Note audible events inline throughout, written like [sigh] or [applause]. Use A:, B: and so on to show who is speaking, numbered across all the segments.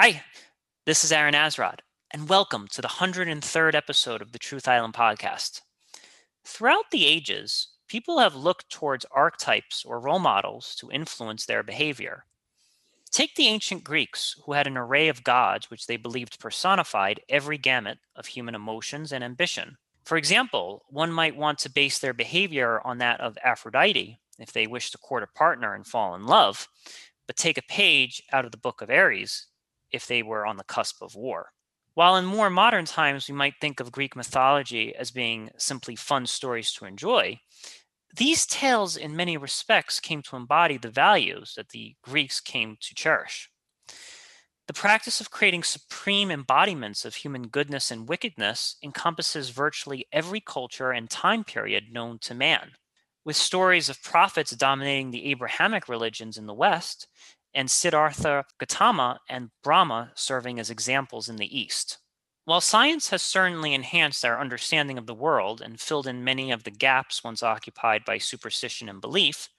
A: Hi, this is Aaron Azrod, and welcome to the 103rd episode of the Truth Island podcast. Throughout the ages, people have looked towards archetypes or role models to influence their behavior. Take the ancient Greeks, who had an array of gods which they believed personified every gamut of human emotions and ambition. For example, one might want to base their behavior on that of Aphrodite if they wish to court a partner and fall in love, but take a page out of the book of Ares if they were on the cusp of war. While in more modern times we might think of Greek mythology as being simply fun stories to enjoy, these tales, in many respects, came to embody the values that the Greeks came to cherish. The practice of creating supreme embodiments of human goodness and wickedness encompasses virtually every culture and time period known to man. With stories of prophets dominating the Abrahamic religions in the West, and Siddhartha Gautama and Brahma serving as examples in the East. While science has certainly enhanced our understanding of the world and filled in many of the gaps once occupied by superstition and belief,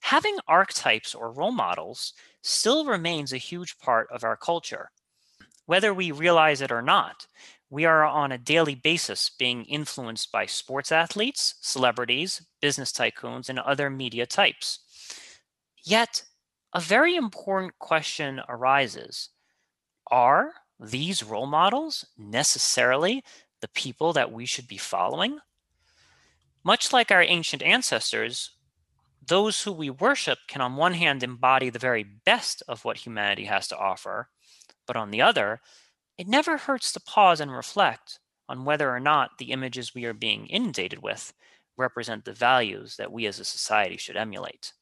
A: having archetypes or role models still remains a huge part of our culture. Whether we realize it or not, we are on a daily basis being influenced by sports athletes, celebrities, business tycoons, and other media types. Yet, a very important question arises Are these role models necessarily the people that we should be following? Much like our ancient ancestors, those who we worship can, on one hand, embody the very best of what humanity has to offer, but on the other, it never hurts to pause and reflect on whether or not the images we are being inundated with represent the values that we as a society should emulate.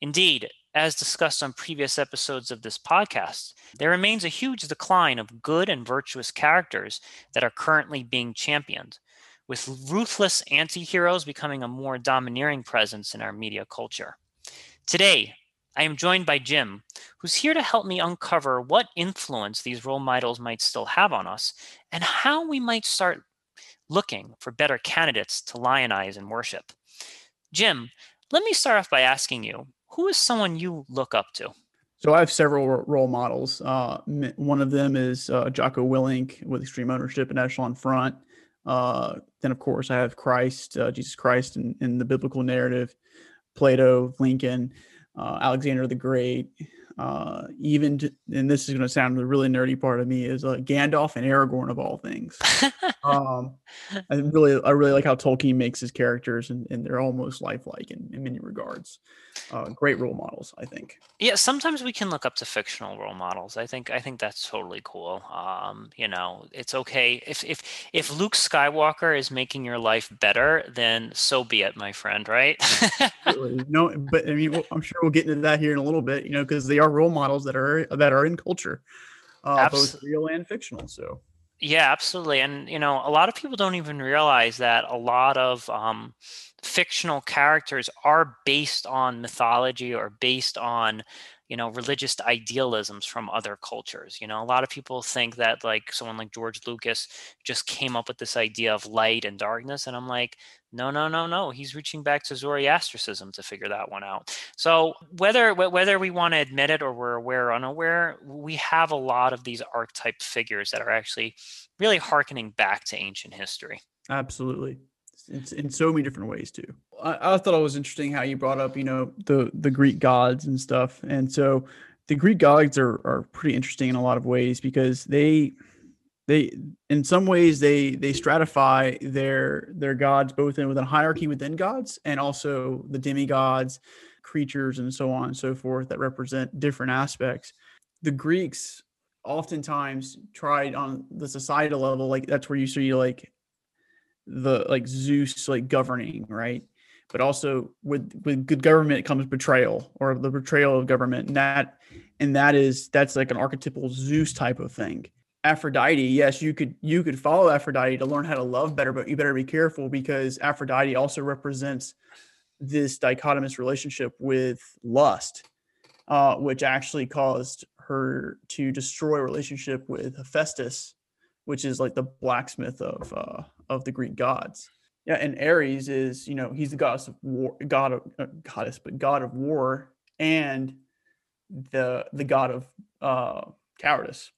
A: Indeed, as discussed on previous episodes of this podcast, there remains a huge decline of good and virtuous characters that are currently being championed, with ruthless anti heroes becoming a more domineering presence in our media culture. Today, I am joined by Jim, who's here to help me uncover what influence these role models might still have on us and how we might start looking for better candidates to lionize and worship. Jim, let me start off by asking you who is someone you look up to?
B: So I have several role models. Uh, one of them is uh, Jocko Willink with Extreme Ownership and Echelon Front. Uh, then, of course, I have Christ, uh, Jesus Christ, in, in, the biblical narrative, Plato, Lincoln, uh, Alexander the Great, uh, even to, and this is going to sound the really nerdy part of me is uh, Gandalf and Aragorn of all things. [laughs] um, I really, I really like how Tolkien makes his characters, and, and they're almost lifelike in, in many regards. Uh, great role models, I think.
A: Yeah, sometimes we can look up to fictional role models. I think, I think that's totally cool. Um, you know, it's okay if if if Luke Skywalker is making your life better, then so be it, my friend. Right? [laughs]
B: no, but I mean, I'm sure we'll get into that here in a little bit. You know, because they are are role models that are that are in culture, uh, both real and fictional. So
A: yeah, absolutely. And you know, a lot of people don't even realize that a lot of um, fictional characters are based on mythology or based on you know religious idealisms from other cultures you know? A lot of people think that like someone like george lucas just came up with this idea of light and darkness and i'm like no no no no he's reaching back to zoroastrianism to figure that one out. So whether whether we want to admit it or we're aware or unaware we have a lot of these archetype figures that are actually really harkening back to ancient history.
B: Absolutely. In, in so many different ways too. I, I thought it was interesting how you brought up, you know, the the Greek gods and stuff, and so the Greek gods are are pretty interesting in a lot of ways because they they in some ways they they stratify their their gods both in within hierarchy within gods and also the demigods creatures and so on and so forth that represent different aspects the greeks oftentimes tried on the societal level like that's where you see like the like Zeus like governing, right? But also with with good government comes betrayal or the betrayal of government. And that and that is that's like an archetypal Zeus type of thing. Aphrodite, yes, you could you could follow Aphrodite to learn how to love better, but you better be careful because Aphrodite also represents this dichotomous relationship with lust, uh, which actually caused her to destroy a relationship with Hephaestus, which is like the blacksmith of uh, of the Greek gods. Yeah, and Ares is, you know, he's the goddess of war, god of uh, goddess, but god of war, and the the god of uh, cowardice.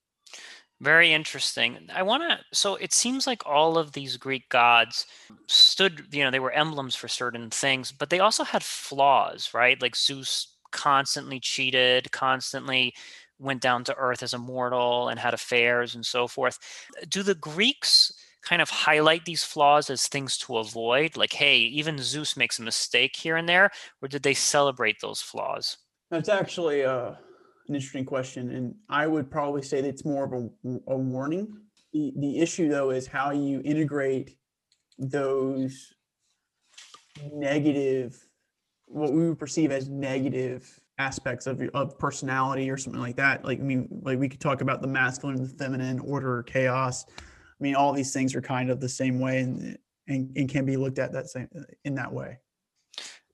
A: Very interesting. I want to. So it seems like all of these Greek gods stood, you know, they were emblems for certain things, but they also had flaws, right? Like Zeus constantly cheated, constantly went down to earth as a mortal and had affairs and so forth. Do the Greeks kind of highlight these flaws as things to avoid? Like, hey, even Zeus makes a mistake here and there, or did they celebrate those flaws?
B: That's actually uh an interesting question, and I would probably say that it's more of a, a warning. The, the issue, though, is how you integrate those negative, what we would perceive as negative aspects of of personality or something like that. Like I mean, like we could talk about the masculine and the feminine, order, chaos. I mean, all these things are kind of the same way and and, and can be looked at that same in that way.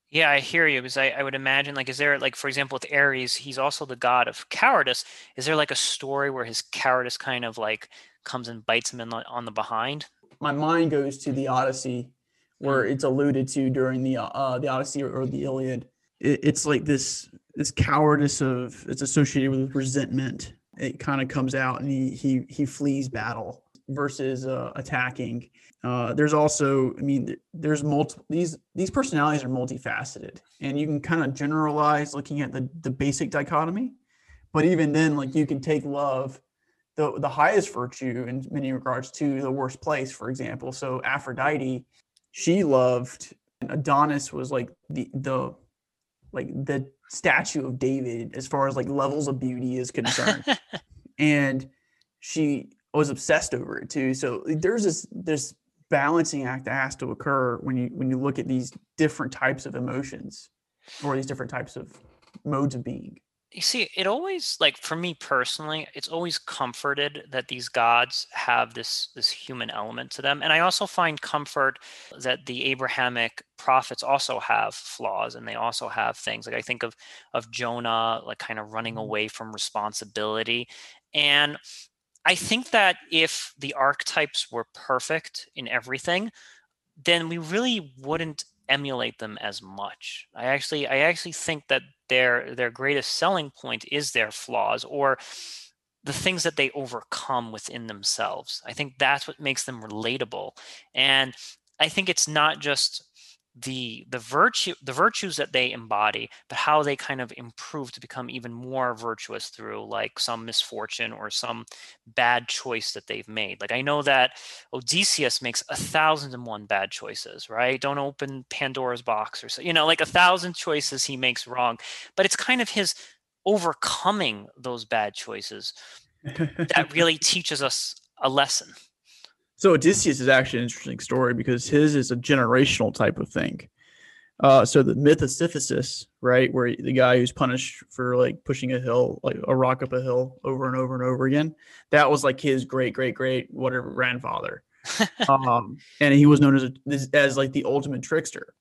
A: Yeah, I hear you because I, I would imagine like is there like for example with Ares, he's also the god of cowardice. Is there like a story where his cowardice kind of like comes and bites him in the, on the behind?
B: My mind goes to the Odyssey, where mm. it's alluded to during the uh, the Odyssey or, or the Iliad. It, it's like this this cowardice of it's associated with resentment. It kind of comes out and he he he flees battle versus uh, attacking uh, there's also, I mean, there's multiple these these personalities are multifaceted, and you can kind of generalize looking at the the basic dichotomy. But even then, like you can take love, the the highest virtue in many regards, to the worst place. For example, so Aphrodite, she loved Adonis was like the the like the statue of David as far as like levels of beauty is concerned, [laughs] and she was obsessed over it too. So there's this this balancing act that has to occur when you when you look at these different types of emotions or these different types of modes of being
A: you see it always like for me personally it's always comforted that these gods have this this human element to them and i also find comfort that the abrahamic prophets also have flaws and they also have things like i think of of jonah like kind of running mm-hmm. away from responsibility and I think that if the archetypes were perfect in everything, then we really wouldn't emulate them as much. I actually I actually think that their their greatest selling point is their flaws or the things that they overcome within themselves. I think that's what makes them relatable. And I think it's not just the the virtue the virtues that they embody but how they kind of improve to become even more virtuous through like some misfortune or some bad choice that they've made. Like i know that odysseus makes a thousand and one bad choices right? Don't open pandora's box or so you know like a thousand choices he makes wrong but it's kind of his overcoming those bad choices [laughs] that really teaches us a lesson
B: so Odysseus is actually an interesting story because his is a generational type of thing. Uh, so the myth of Sisyphus, right, where the guy who's punished for like pushing a hill, like a rock up a hill over and over and over again, that was like his great great great whatever grandfather, [laughs] um, and he was known as a, as like the ultimate trickster.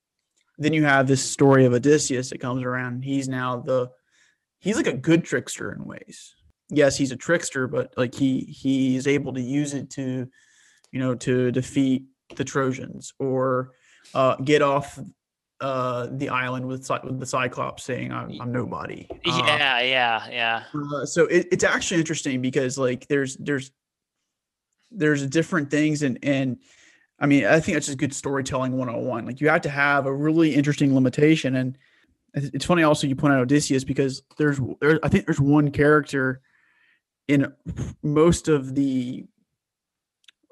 B: Then you have this story of Odysseus that comes around. He's now the he's like a good trickster in ways. Yes, he's a trickster, but like he he is able to use it to you know, to defeat the Trojans or uh, get off uh, the island with, with the Cyclops saying, I'm, I'm nobody. Uh,
A: yeah, yeah, yeah.
B: Uh, so it, it's actually interesting because like there's, there's, there's different things and, and I mean, I think that's just good storytelling 101. Like you have to have a really interesting limitation. And it's funny also you point out Odysseus because there's, there, I think there's one character in most of the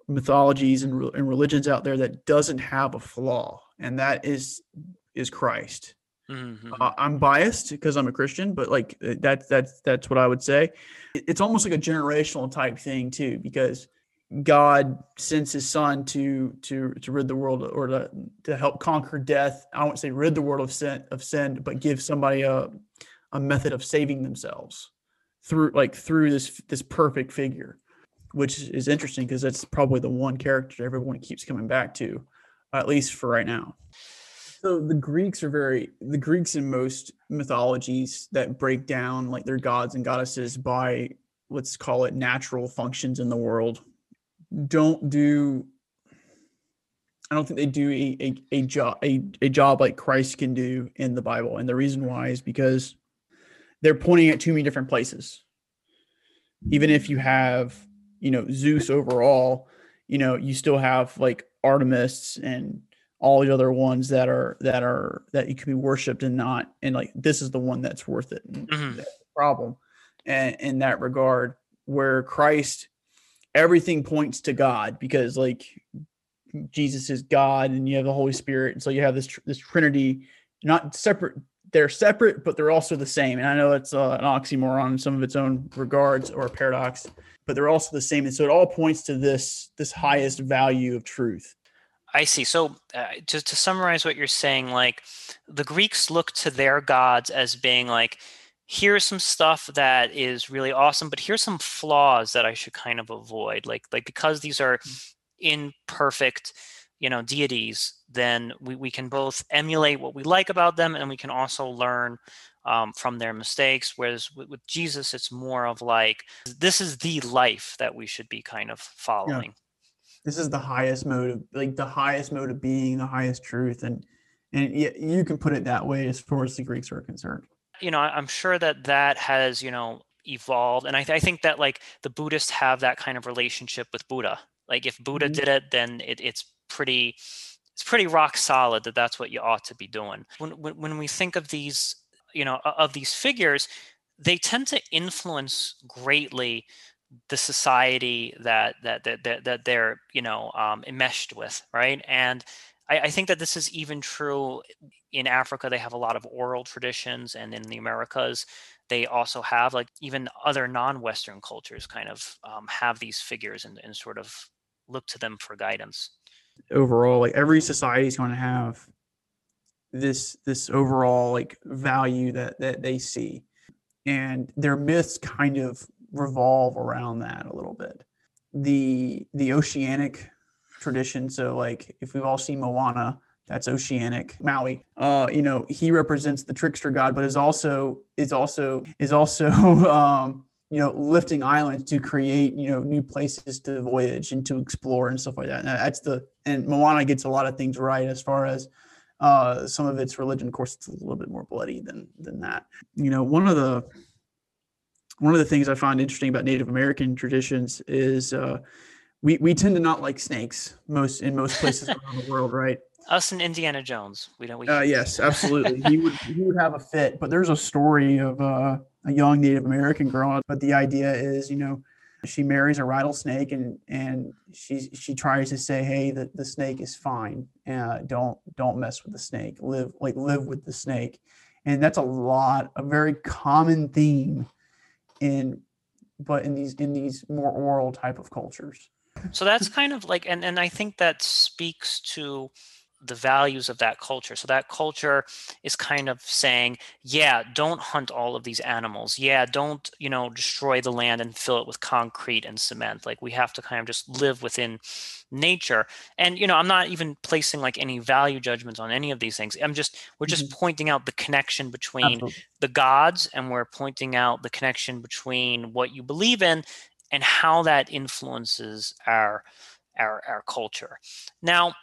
B: mythologies and, and religions out there that doesn't have a flaw, and that is is Christ. Mm-hmm. Uh, I'm biased because I'm a Christian, but like uh, that's that's that's what I would say. It's almost like a generational type thing too, because God sends His Son to to to rid the world or to to help conquer death. I won't say rid the world of sin of sin, but give somebody a a method of saving themselves through like through this this perfect figure which is interesting because that's probably the one character everyone keeps coming back to, at least for right now. So the Greeks are very the Greeks in most mythologies that break down like their gods and goddesses by let's call it natural functions in the world don't do I don't think they do a, a, a job a, a job like Christ can do in the Bible. And the reason why is because they're pointing at too many different places even if you have you know Zeus overall, you know you still have like Artemis and all the other ones that are that are that you can be worshipped and not and like this is the one that's worth it. Mm-hmm. That's the problem, and in that regard, where Christ everything points to God because like Jesus is God and you have the Holy Spirit, and so you have this this Trinity, not separate. They're separate, but they're also the same. And I know it's uh, an oxymoron in some of its own regards or a paradox, but they're also the same. And so it all points to this this highest value of truth.
A: I see. So, uh, just to summarize what you're saying, like the Greeks look to their gods as being like, here's some stuff that is really awesome, but here's some flaws that I should kind of avoid. Like, like because these are imperfect, you know, deities, then we, we can both emulate what we like about them, and we can also learn um, from their mistakes. Whereas with, with, Jesus, it's more of like this is the life that we should be kind of following. Yeah.
B: This is the highest mode of like the highest mode of being, the highest truth, and and you can put it that way as far as the Greeks are concerned.
A: You know, I'm sure that that has you know evolved, and I, th- I think that like the Buddhists have that kind of relationship with Buddha. Like if Buddha mm-hmm. did it, then it, it's pretty it's pretty rock solid that that's what you ought to be doing. When, when when we think of these you know of these figures they tend to influence greatly the society that that that that, they're you know um, enmeshed with right? And I, I, think that this is even true in africa. They have a lot of oral traditions and in the americas they also have like even other non-western cultures kind of um, have these figures and, and sort of look to them for guidance
B: overall like every society is going to have this this overall like value that that they see. And their myths kind of revolve around that a little bit. The the oceanic tradition so like if we've all seen moana that's oceanic. Maui uh you know he represents the trickster god but is also is also is also [laughs] um you know lifting islands to create you know new places to voyage and to explore and stuff like that and that's the and moana gets a lot of things right as far as uh, some of its religion, of course, it's a little bit more bloody than than that. You know, one of the one of the things I find interesting about Native American traditions is uh, we we tend to not like snakes most in most places [laughs] around the world, right?
A: Us and Indiana Jones, we don't. We...
B: Uh, yes, absolutely. he would he would have a fit, but there's a story of uh, a young Native American girl. But the idea is, you know, she marries a rattlesnake and and she she tries to say hey the, the snake is fine. Uh, don't don't mess with the snake. Live like live with the snake. And that's a lot a very common theme in but in these in these more oral type of cultures.
A: So that's kind of like and and i think that speaks to the values of that culture. So that culture is kind of saying, yeah, don't hunt all of these animals. Yeah, don't, you know, destroy the land and fill it with concrete and cement. Like we have to kind of just live within nature. And you know, I'm not even placing like any value judgments on any of these things. I'm just we're just mm-hmm. pointing out the connection between Absolutely. the gods and we're pointing out the connection between what you believe in and how that influences our our our culture. Now,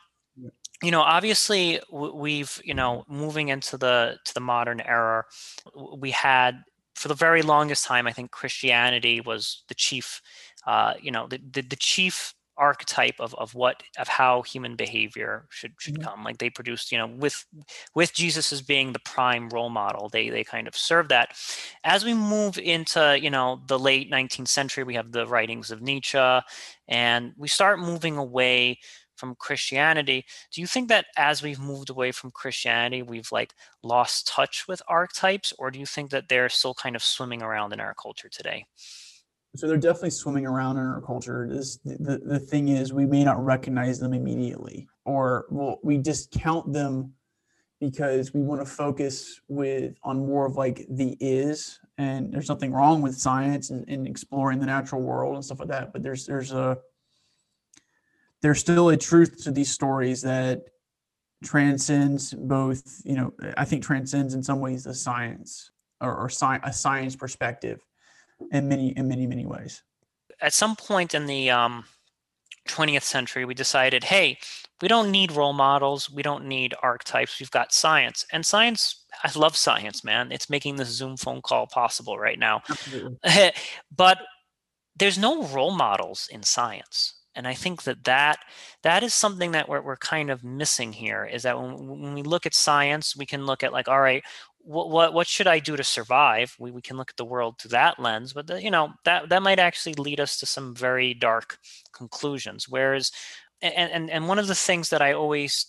A: you know obviously we've you know moving into the to the modern era we had for the very longest time i think christianity was the chief uh, you know the, the, the chief archetype of, of what of how human behavior should should mm-hmm. come like they produced you know with with jesus as being the prime role model they they kind of serve that as we move into you know the late 19th century we have the writings of nietzsche and we start moving away from Christianity. Do you think that as we've moved away from Christianity, we've like lost touch with archetypes, or do you think that they're still kind of swimming around in our culture today?
B: So they're definitely swimming around in our culture. This, the, the thing is, we may not recognize them immediately, or well, we discount them because we want to focus with on more of like the is and there's nothing wrong with science and, and exploring the natural world and stuff like that but there's there's a there's still a truth to these stories that transcends both, you know, I think transcends in some ways the science or, or sci- a science perspective in many, in many, many ways.
A: At some point in the um, 20th century, we decided, hey, we don't need role models. We don't need archetypes. We've got science. And science, I love science, man. It's making this Zoom phone call possible right now. [laughs] but there's no role models in science and i think that that that is something that we're, we're kind of missing here is that when, when we look at science we can look at like all right what, what what should i do to survive? We, we can look at the world through that lens but the, you know that that might actually lead us to some very dark conclusions. Whereas and and, and one of the things that i always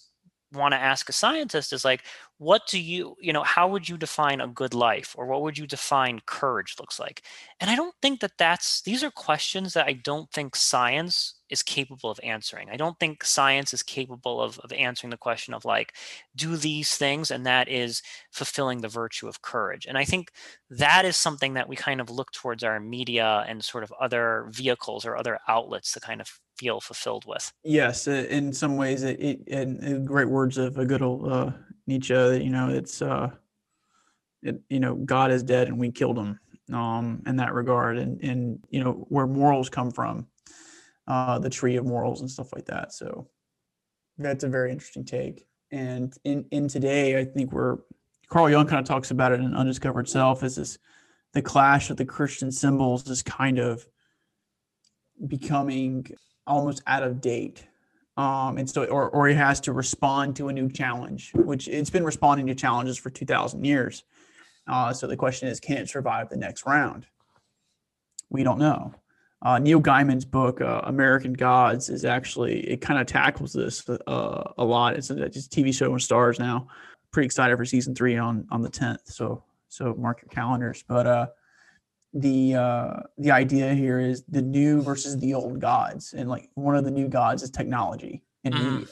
A: want to ask a scientist is like what do you you know how would you define a good life or what would you define courage looks like? And i don't think that that's these are questions that i don't think science is capable of answering. I don't think science is capable of, of answering the question of like do these things and that is fulfilling the virtue of courage. And i think that is something that we kind of look towards our media and sort of other vehicles or other outlets to kind of feel fulfilled with.
B: Yes, in some ways, it, it in great words of a good old uh, Nietzsche. You know, it's uh, it, you know, God is dead and we killed him. Um, in that regard, and and you know where morals come from, uh, the tree of morals and stuff like that. So that's a very interesting take. And in in today, I think we're Carl Jung kind of talks about it in Undiscovered Self as this the clash of the Christian symbols is kind of becoming almost out of date. Um, and so, or, or he has to respond to a new challenge, which it's been responding to challenges for 2000 years. Uh, so the question is, can it survive the next round? We don't know. Uh, Neil Gaiman's book, uh, American Gods, is actually, it kind of tackles this uh, a lot. It's a, it's TV show on Starz now. Pretty excited for season three on, on the 10th. So, so mark your calendars. But, uh, the uh the idea here is the new versus the old gods and like one of the new gods is technology and mm. media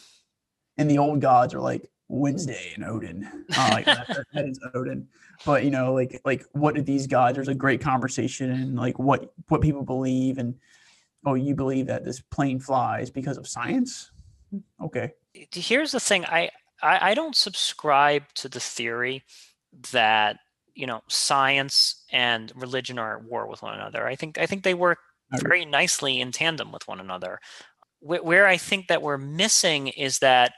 B: and the old gods are like wednesday and odin. Uh, like that, that is odin. But you know like like what do these gods there's a great conversation and like what what people believe and oh you believe that this plane flies because of science? Okay.
A: Here's the thing i i, I don't subscribe to the theory that you know science and religion are at war with one another. I think i think they work very nicely in tandem with one another. Where i think that we're missing is that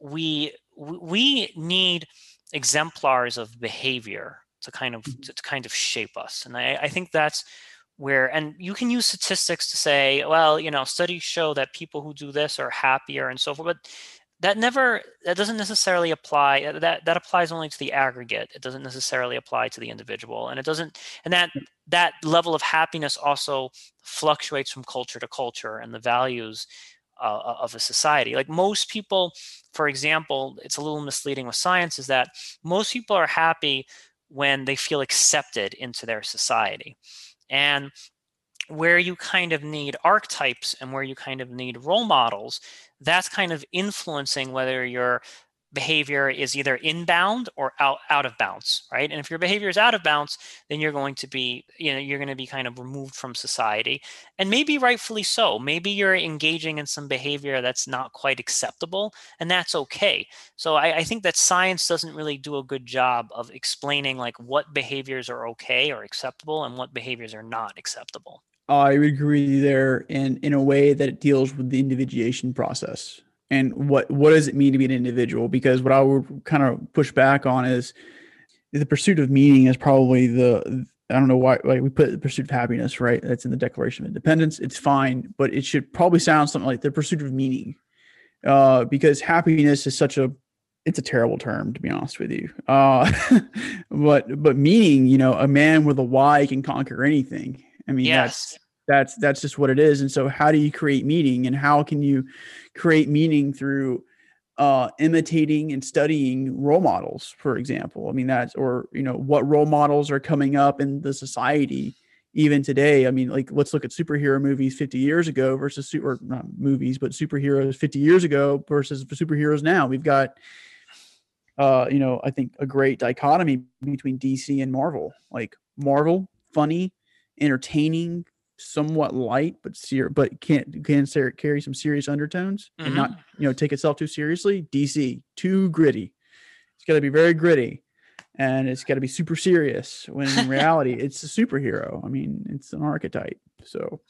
A: we we need exemplars of behavior to kind of mm-hmm. to kind of shape us. And i, I think that's where and you can use statistics to say well you know studies show that people who do this are happier and so forth but that never that doesn't necessarily apply uh, that that applies only to the aggregate. It doesn't necessarily apply to the individual. And it doesn't and that mm. that level of happiness also fluctuates from culture to culture and the values uh, of a society. Like most people for example it's a little misleading with science is that most people are happy when they feel accepted into their society. And where you kind of need archetypes and where you kind of need role models that's kind of influencing whether your behavior is either inbound or out, out of bounds right? And if your behavior is out of bounds then you're going to be you know you're going to be kind of removed from society. And maybe rightfully so. Maybe you're engaging in some behavior that's not quite acceptable and that's okay. So I, I think that science doesn't really do a good job of explaining like what behaviors are okay or acceptable and what behaviors are not acceptable
B: I would agree there in in a way that it deals with the individuation process and what what does it mean to be an individual? Because what I would kind of push back on is the pursuit of meaning is probably the I don't know why, why we put the pursuit of happiness right. That's in the Declaration of Independence. It's fine, but it should probably sound something like the pursuit of meaning, uh, because happiness is such a it's a terrible term to be honest with you. Uh, [laughs] but but meaning, you know, a man with a why can conquer anything I mean, yes. that's that's that's just what it is. And so, how do you create meaning, and how can you create meaning through uh, imitating and studying role models, for example? I mean, that's or you know, what role models are coming up in the society even today. I mean, like let's look at superhero movies 50 years ago versus super not movies, but superheroes 50 years ago versus superheroes now. We've got uh, you know, I think a great dichotomy between DC and Marvel. Like Marvel, funny, entertaining, somewhat light, but ser- but can't can ser- carry some serious undertones mm-hmm. and not mm-hmm. you know take itself too seriously. DC too gritty. It's got to be very gritty, and it's got to be super serious. When in reality, [laughs] it's a superhero. I mean, it's an archetype. So,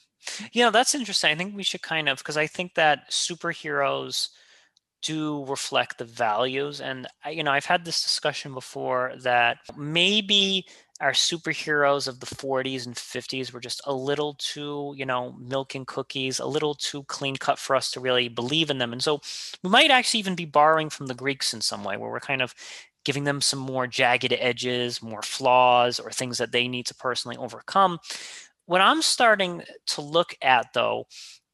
A: you know, that's interesting. I think we should kind of because I think that superheroes do reflect the values and you know i've had this discussion before that maybe our superheroes of the 40s and 50s were just a little too, you know, milk and cookies, a little too clean cut for us to really believe in them. And so we might actually even be borrowing from the Greeks in some way, where we're kind of giving them some more jagged edges, more flaws, or things that they need to personally overcome. What I'm starting to look at, though,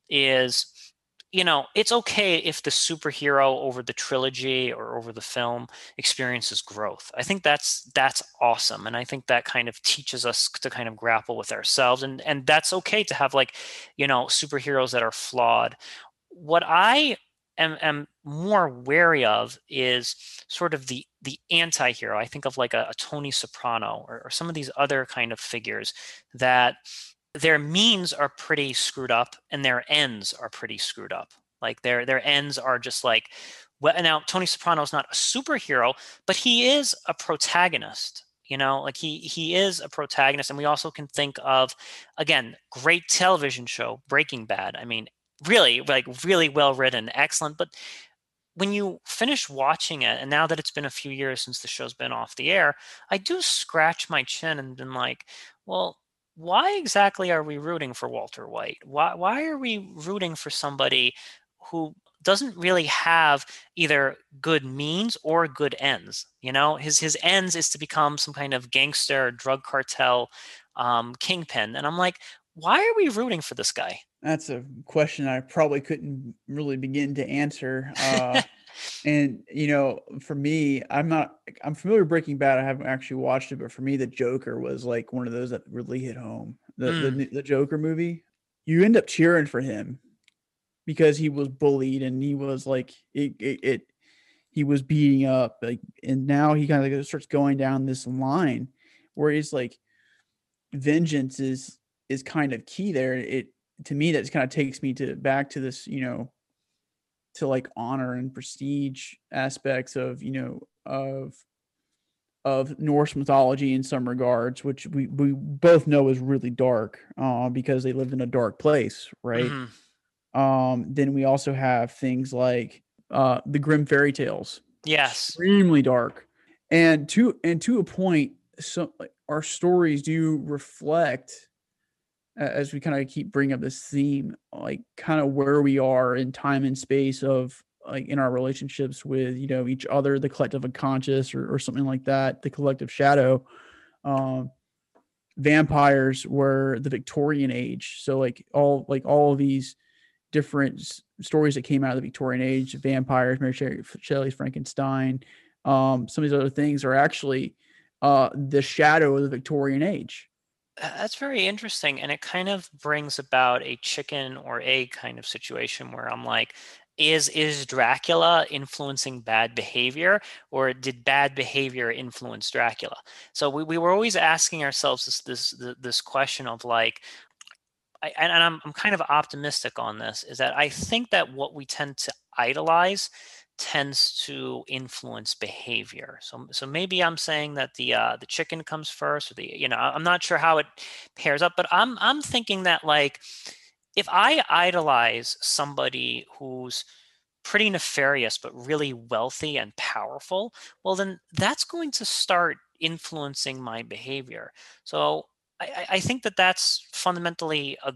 A: is you know, it's okay if the superhero over the trilogy or over the film experiences growth. I think that's that's awesome, and I think that kind of teaches us to kind of grapple with ourselves, and and that's okay to have like, you know, superheroes that are flawed. What I am, am more wary of is sort of the the anti-hero. I think of like a, a Tony Soprano or, or some of these other kind of figures that their means are pretty screwed up and their ends are pretty screwed up. Like their their ends are just like well now Tony Soprano is not a superhero, but he is a protagonist. You know, like he he is a protagonist, and we also can think of again great television show Breaking Bad. I mean, really like really well written, excellent. But when you finish watching it, and now that it's been a few years since the show's been off the air, I do scratch my chin and been like, well, why exactly are we rooting for Walter White? Why why are we rooting for somebody who doesn't really have either good means or good ends? You know, his his ends is to become some kind of gangster drug cartel um, kingpin, and I'm like, why are we rooting for this guy?
B: That's a question I probably couldn't really begin to answer. Uh, [laughs] and you know, for me, I'm not. I'm familiar with Breaking Bad. I haven't actually watched it, but for me, the Joker was like one of those that really hit home. The mm. the, the Joker movie. You end up cheering for him because he was bullied and he was like it, it, it he was beating up like and now he kind of like starts going down this line where he's like vengeance is is kind of key there it to me that kind of takes me to back to this you know to like honor and prestige aspects of you know of of Norse mythology in some regards, which we, we both know is really dark uh, because they lived in a dark place, right? Mm-hmm. Um, then we also have things like uh, the Grimm fairy tales.
A: Yes,
B: extremely dark, and to and to a point, so like, our stories do reflect as we kind of keep bringing up this theme, like kind of where we are in time and space of like in our relationships with you know each other, the collective unconscious or, or something like that, the collective shadow. Um, vampires were the Victorian age, so like all like all of these different s- stories that came out of the Victorian age, vampires, Mary Shelley's Frankenstein, um, some of these other things are actually uh, the shadow of the Victorian age.
A: That's very interesting. And it kind of brings about a chicken or egg kind of situation where I'm like, is is Dracula influencing bad behavior or did bad behavior influence Dracula? So we, we were always asking ourselves this this this question of like I, and I'm I'm kind of optimistic on this is that I think that what we tend to idolize tends to influence behavior. So, so maybe I'm saying that the uh, the chicken comes first, or the you know I'm not sure how it pairs up, but I'm I'm thinking that like if I idolize somebody who's pretty nefarious but really wealthy and powerful, well then that's going to start influencing my behavior. So I, I think that that's fundamentally a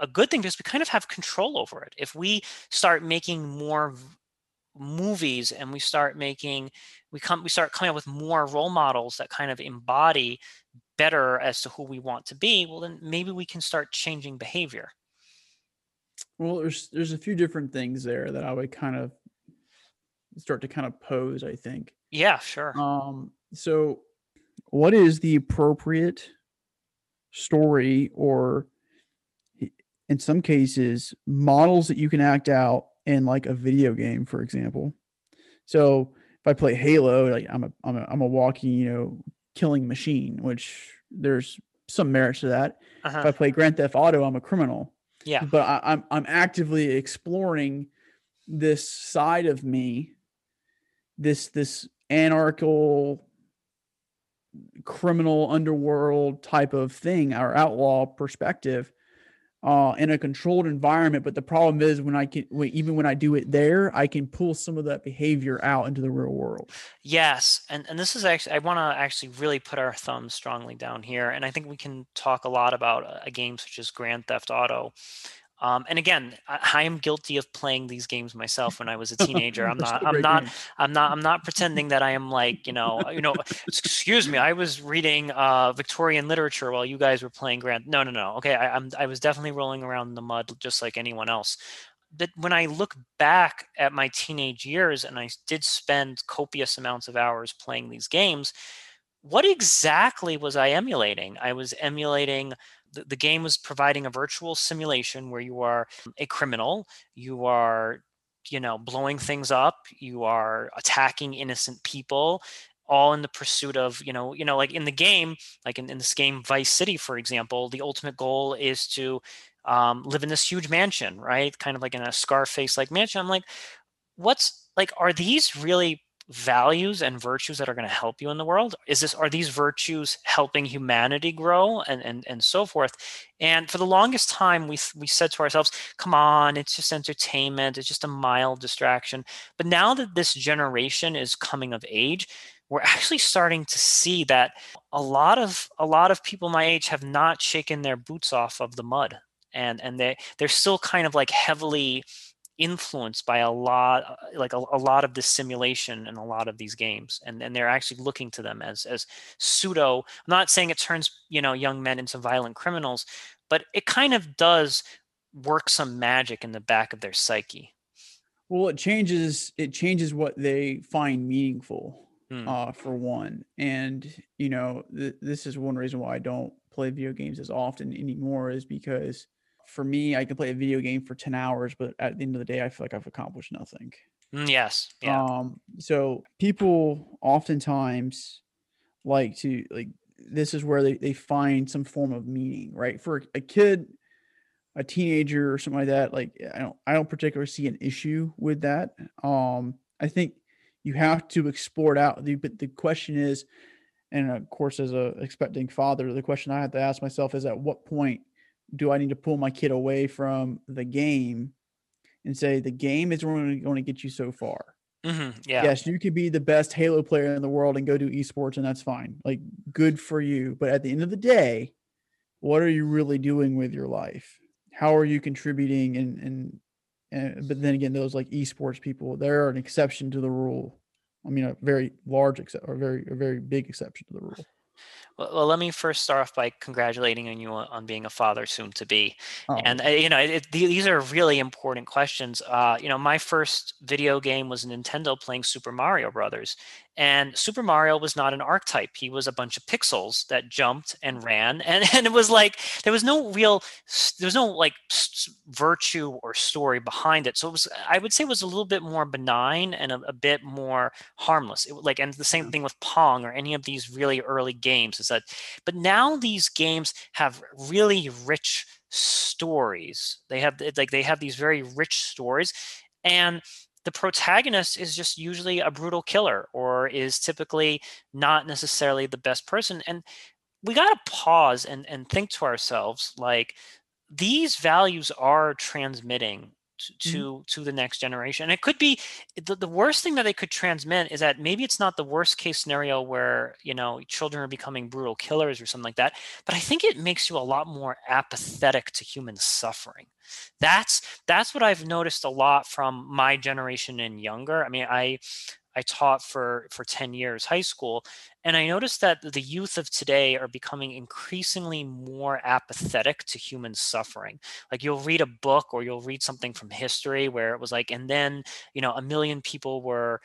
A: a good thing because we kind of have control over it. If we start making more movies and we start making we come we start coming up with more role models that kind of embody better as to who we want to be well then maybe we can start changing behavior.
B: Well there's there's a few different things there that i would kind of start to kind of pose i think.
A: Yeah sure.
B: Um so what is the appropriate story or in some cases models that you can act out in like a video game, for example. So if I play Halo, like I'm a I'm a I'm a walking, you know, killing machine, which there's some merits to that. Uh-huh. If I play Grand Theft Auto, I'm a criminal.
A: Yeah.
B: But I, I'm I'm actively exploring this side of me, this this anarchical criminal underworld type of thing, our outlaw perspective uh, in a controlled environment. But the problem is when I can, when, even when I do it there, I can pull some of that behavior out into the real world.
A: Yes, and and this is actually I want to actually really put our thumbs strongly down here, and I think we can talk a lot about a game such as Grand Theft Auto. Um, and again, I, I, am guilty of playing these games myself when I was a [laughs] teenager. I'm not. I'm not. I'm not. I'm not pretending that I am like you know. You know. excuse me. I was reading uh, Victorian literature while you guys were playing Grand. No, no, no. Okay. I, I'm. I was definitely rolling around in the mud just like anyone else. But when I look back at my teenage years, and I did spend copious amounts of hours playing these games, what exactly was I emulating? I was emulating the, the game was providing a virtual simulation where you are a criminal, you are you know blowing things up you are attacking innocent people all in the pursuit of you know you know like in the game like in, in this game vice city for example the ultimate goal is to um, live in this huge mansion right? Kind of like in a scarface like mansion. I'm like what's like are these really values and virtues that are going to help you in the world? Is this are these virtues helping humanity grow and and and so forth? And for the longest time we we said to ourselves come on it's just entertainment it's just a mild distraction. But now that this generation is coming of age we're actually starting to see that a lot of a lot of people my age have not shaken their boots off of the mud. And and they they're still kind of like heavily influenced by a lot uh, like a, a, lot of this simulation and a lot of these games and, and they're actually looking to them as as pseudo i'm not saying it turns you know young men into violent criminals but it kind of does work some magic in the back of their psyche
B: well it changes it changes what they find meaningful hmm. uh, for one and you know th- this is one reason why i don't play video games as often anymore is because for me, I can play a video game for 10 hours, but at the end of the day, I feel like I've accomplished nothing.
A: Mm, yes. Yeah.
B: Um, so people oftentimes like to like this is where they, they find some form of meaning, right? For a kid, a teenager or something like that, like I don't I don't particularly see an issue with that. Um, I think you have to explore it out. The, but the question is, and of course, as a expecting father, the question I have to ask myself is at what point do I need to pull my kid away from the game and say the game is only going to get you so far?
A: Mm-hmm, yeah.
B: Yes, you could be the best Halo player in the world and go do esports, and that's fine. Like, good for you. But at the end of the day, what are you really doing with your life? How are you contributing? And and, and but then again, those like esports people, they're an exception to the rule. I mean, a very large except or very a very big exception to the rule.
A: Well, well, let me first start off by congratulating on you on being a father soon to be. Oh. And uh, you know, it, these are really important questions. Uh, you know, my first video game was Nintendo playing Super Mario Brothers, and Super Mario was not an archetype. He was a bunch of pixels that jumped and ran, [laughs] and and it was like there was no real, there was no like virtue or story behind it. So it was, I would say, it was a little bit more benign and a, a bit more harmless. It, like, and the same thing with Pong or any of these really early games is that but now these games have really rich stories they have like they have these very rich stories and the protagonist is just usually a brutal killer or is typically not necessarily the best person and we got to pause and, and think to ourselves like these values are transmitting. To mm-hmm. to the next generation and it could be the, the worst thing that they could transmit is that maybe it's not the worst case scenario where you know children are becoming brutal killers or something like that but i think it makes you a lot more apathetic to human suffering that's that's what i've noticed a lot from my generation and younger i mean i I taught for for 10 years high school and I noticed that the youth of today are becoming increasingly more apathetic to human suffering. Like you'll read a book or you'll read something from history where it was like and then, you know, a million people were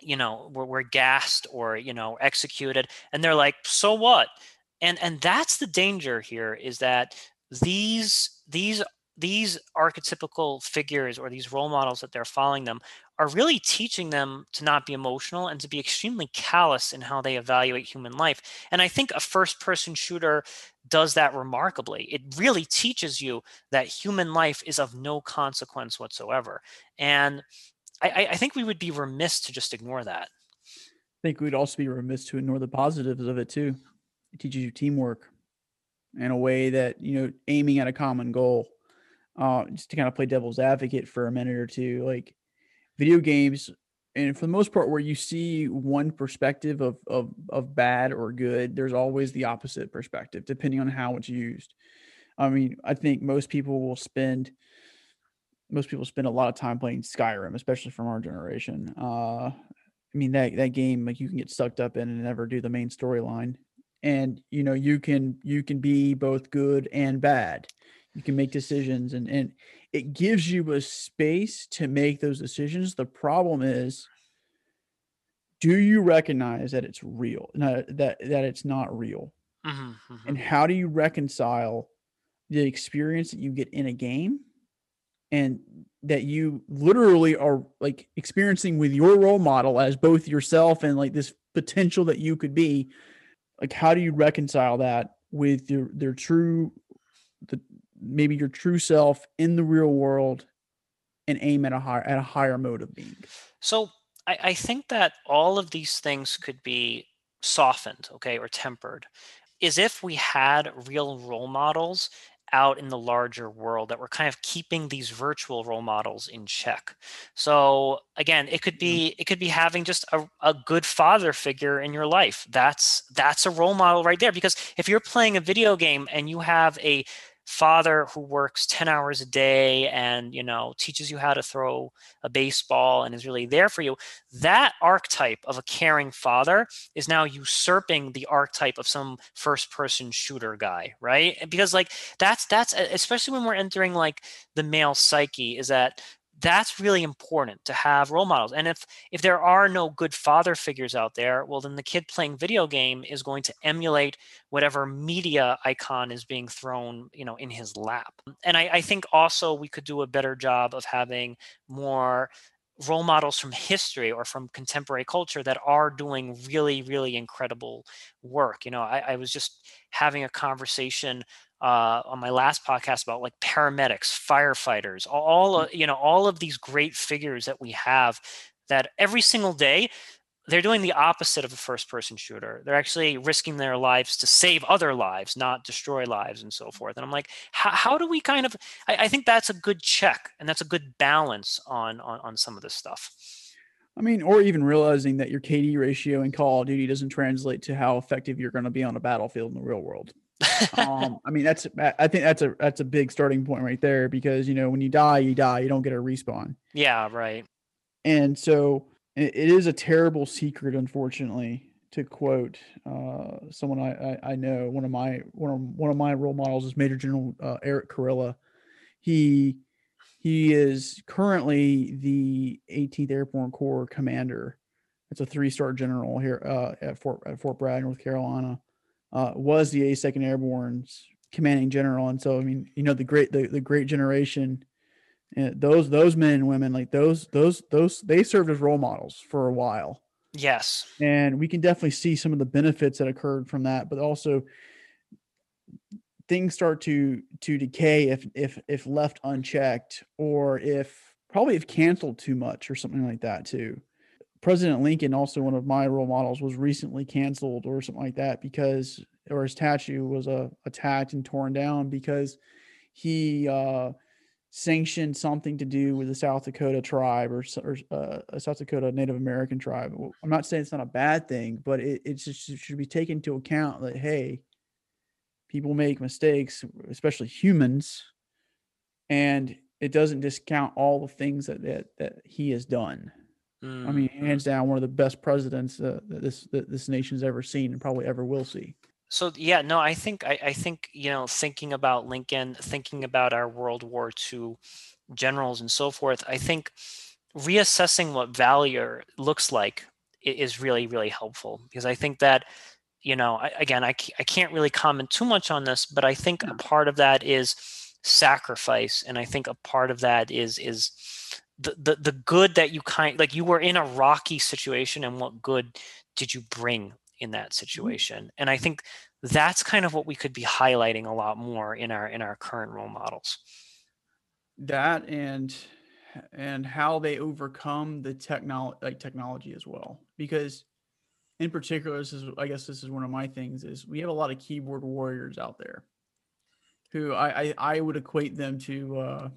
A: you know, were, were gassed or, you know, executed and they're like, "So what?" And and that's the danger here is that these these these archetypical figures or these role models that they're following them are really teaching them to not be emotional and to be extremely callous in how they evaluate human life. And I think a first person shooter does that remarkably. It really teaches you that human life is of no consequence whatsoever. And I, I think we would be remiss to just ignore that.
B: I think we'd also be remiss to ignore the positives of it too. It teaches you teamwork in a way that, you know, aiming at a common goal uh, just to kind of play devil's advocate for a minute or two, like video games, and for the most part, where you see one perspective of of of bad or good, there's always the opposite perspective, depending on how it's used. I mean, I think most people will spend most people spend a lot of time playing Skyrim, especially from our generation. Uh, I mean that that game like you can get sucked up in and never do the main storyline, and you know you can you can be both good and bad. You can make decisions, and and it gives you a space to make those decisions. The problem is, do you recognize that it's real? No, that that it's not real,
A: Mm-hmm, mm-hmm.
B: and how do you reconcile the experience that you get in a game and that you literally are like experiencing with your role model as both yourself and like this potential that you could be like how do you reconcile that with your their true the maybe your true self in the real world and aim at a higher at a higher mode of being
A: So I, I think that all of these things could be softened, okay, or tempered, is if we had real role models out in the larger world that were kind of keeping these virtual role models in check. So again, it could be mm-hmm. it could be having just a, a good father figure in your life. That's that's a role model right there. Because if you're playing a video game and you have a father who works 10 hours a day and you know teaches you how to throw a baseball and is really there for you that archetype of a caring father is now usurping the archetype of some first person shooter guy right? Because like that's that's especially when we're entering like the male psyche is that that's really important to have role models and if if there are no good father figures out there well then the kid playing video game is going to emulate whatever media icon is being thrown you know in his lap. And I, I think also we could do a better job of having more role models from history or from contemporary culture that are doing really really incredible work. You know i, I was just having a conversation uh, on my last podcast about like paramedics firefighters all, of, you know all of these great figures that we have that every single day they're doing the opposite of a first person shooter. They're actually risking their lives to save other lives not destroy lives and so forth. And i'm like how, how do we kind of I, I think that's a good check and that's a good balance on on, on some of this stuff.
B: I mean or even realizing that your kd ratio in call of duty doesn't translate to how effective you're going to be on a battlefield in the real world um, I mean, that's I think that's a that's a big starting point right there because you know when you die, you die. You don't get a respawn,
A: yeah right
B: and so it, is a terrible secret, unfortunately. To quote uh, someone I, I I know, one of my one of one of my role models is Major General uh, Erik Kurilla. He he is currently the 18th Airborne Corps commander. It's a three-star general here uh, at Fort at Fort Bragg, North Carolina uh, was the 82nd Airborne's commanding general, and so I mean, you know, the great the, the great generation, uh, those those men and women like those those those they served as role models for a while,
A: yes.
B: And we can definitely see some of the benefits that occurred from that, but also things start to to decay if if if left unchecked or if probably if canceled too much or something like that too. President Lincoln, also one of my role models, was recently canceled or something like that because, or his statue was uh, attacked and torn down because he uh, sanctioned something to do with the South Dakota tribe or, or uh, a South Dakota Native American tribe. I'm not saying it's not a bad thing, but it, it just should be taken into account that, hey, people make mistakes, especially humans, and it doesn't discount all the things that, that, that he has done. I mean,
A: Mm.
B: hands down, one of the best presidents uh, that this that this nation's ever seen and probably ever will see.
A: so yeah no i think I, I think you know thinking about lincoln thinking about our world war ii generals and so forth i think reassessing what valor looks like is really really helpful because i think that you know I, again I, I can't really comment too much on this but i think a part of that is sacrifice and i think a part of that is is the, the the good that you kind like you were in a rocky situation and what good did you bring in that situation? And i think that's kind of what we could be highlighting a lot more in our in our current role models.
B: That and and how they overcome the technology like technology as well. Because in particular, this is I guess this is one of my things is we have a lot of keyboard warriors out there who I, I, I would equate them to, uh,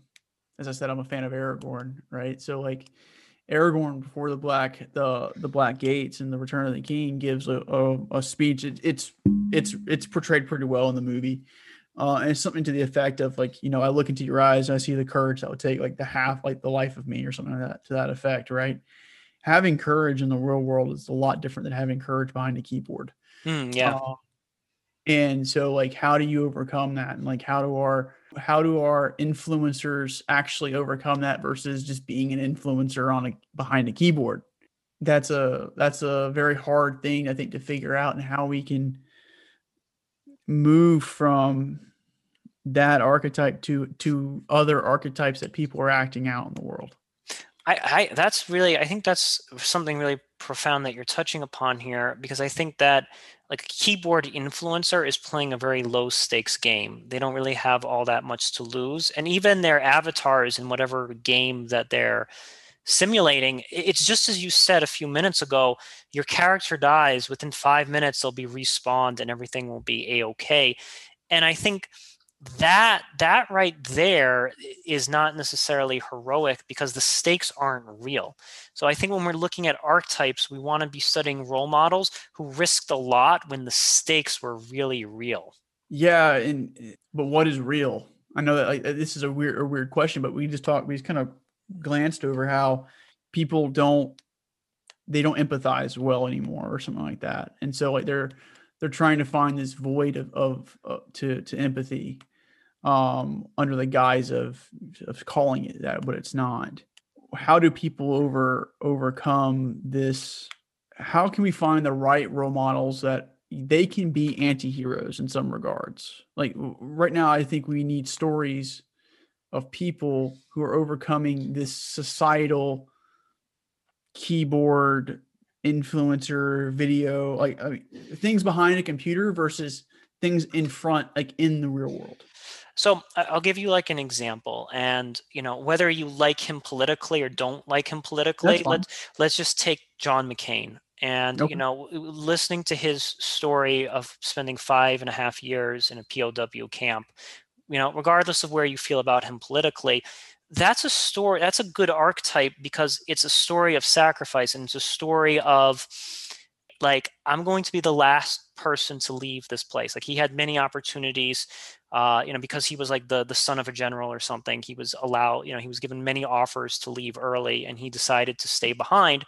B: as I said, I'm a fan of Aragorn, right? So like Aragorn before the black the the Black Gates and the Return of the King gives a a, a speech. It, it's it's it's portrayed pretty well in the movie. Uh, and it's something to the effect of like, you know, I look into your eyes and I see the courage that would take like the half, like the life of me or something like that to that effect, right? Having courage in the real world is a lot different than having courage behind a keyboard.
A: Mm, yeah.
B: Uh, and so like how do you overcome that? And like how do our how do our influencers actually overcome that versus just being an influencer on a behind a keyboard? That's a that's a very hard thing I think to figure out and how we can move from that archetype to to other archetypes that people are acting out in the world.
A: I, I that's really I think that's something really profound that you're touching upon here because I think that like a keyboard influencer is playing a very low stakes game. They don't really have all that much to lose. And even their avatars in whatever game that they're simulating, it's just as you said a few minutes ago, your character dies within five minutes, they'll be respawned and everything will be a-okay. And I think that that right there is not necessarily heroic because the stakes aren't real. So i think when we're looking at archetypes we want to be studying role models who risked a lot when the stakes were really real.
B: Yeah and but what is real? I know that like, uh, this is a weird a weird question but we just talked we just kind of glanced over how people don't they don't empathize well anymore or something like that. And so like they're they're trying to find this void of, of uh, to to empathy um, under the guise of of calling it that, but it's not. How do people over overcome this? How can we find the right role models that they can be anti-heroes in some regards? Like right now, I think we need stories of people who are overcoming this societal keyboard influencer video like I mean, things behind a computer versus things in front like in the real world
A: so i'll give you like an example and you know whether you like him politically or don't like him politically let's let's just take john mccain and okay. you know listening to his story of spending five and a half years in a pow camp you know regardless of where you feel about him politically that's a story that's a good archetype because it's a story of sacrifice and it's a story of like i'm going to be the last person to leave this place. Like he had many opportunities uh, you know because he was like the the son of a general or something he was allowed you know he was given many offers to leave early and he decided to stay behind.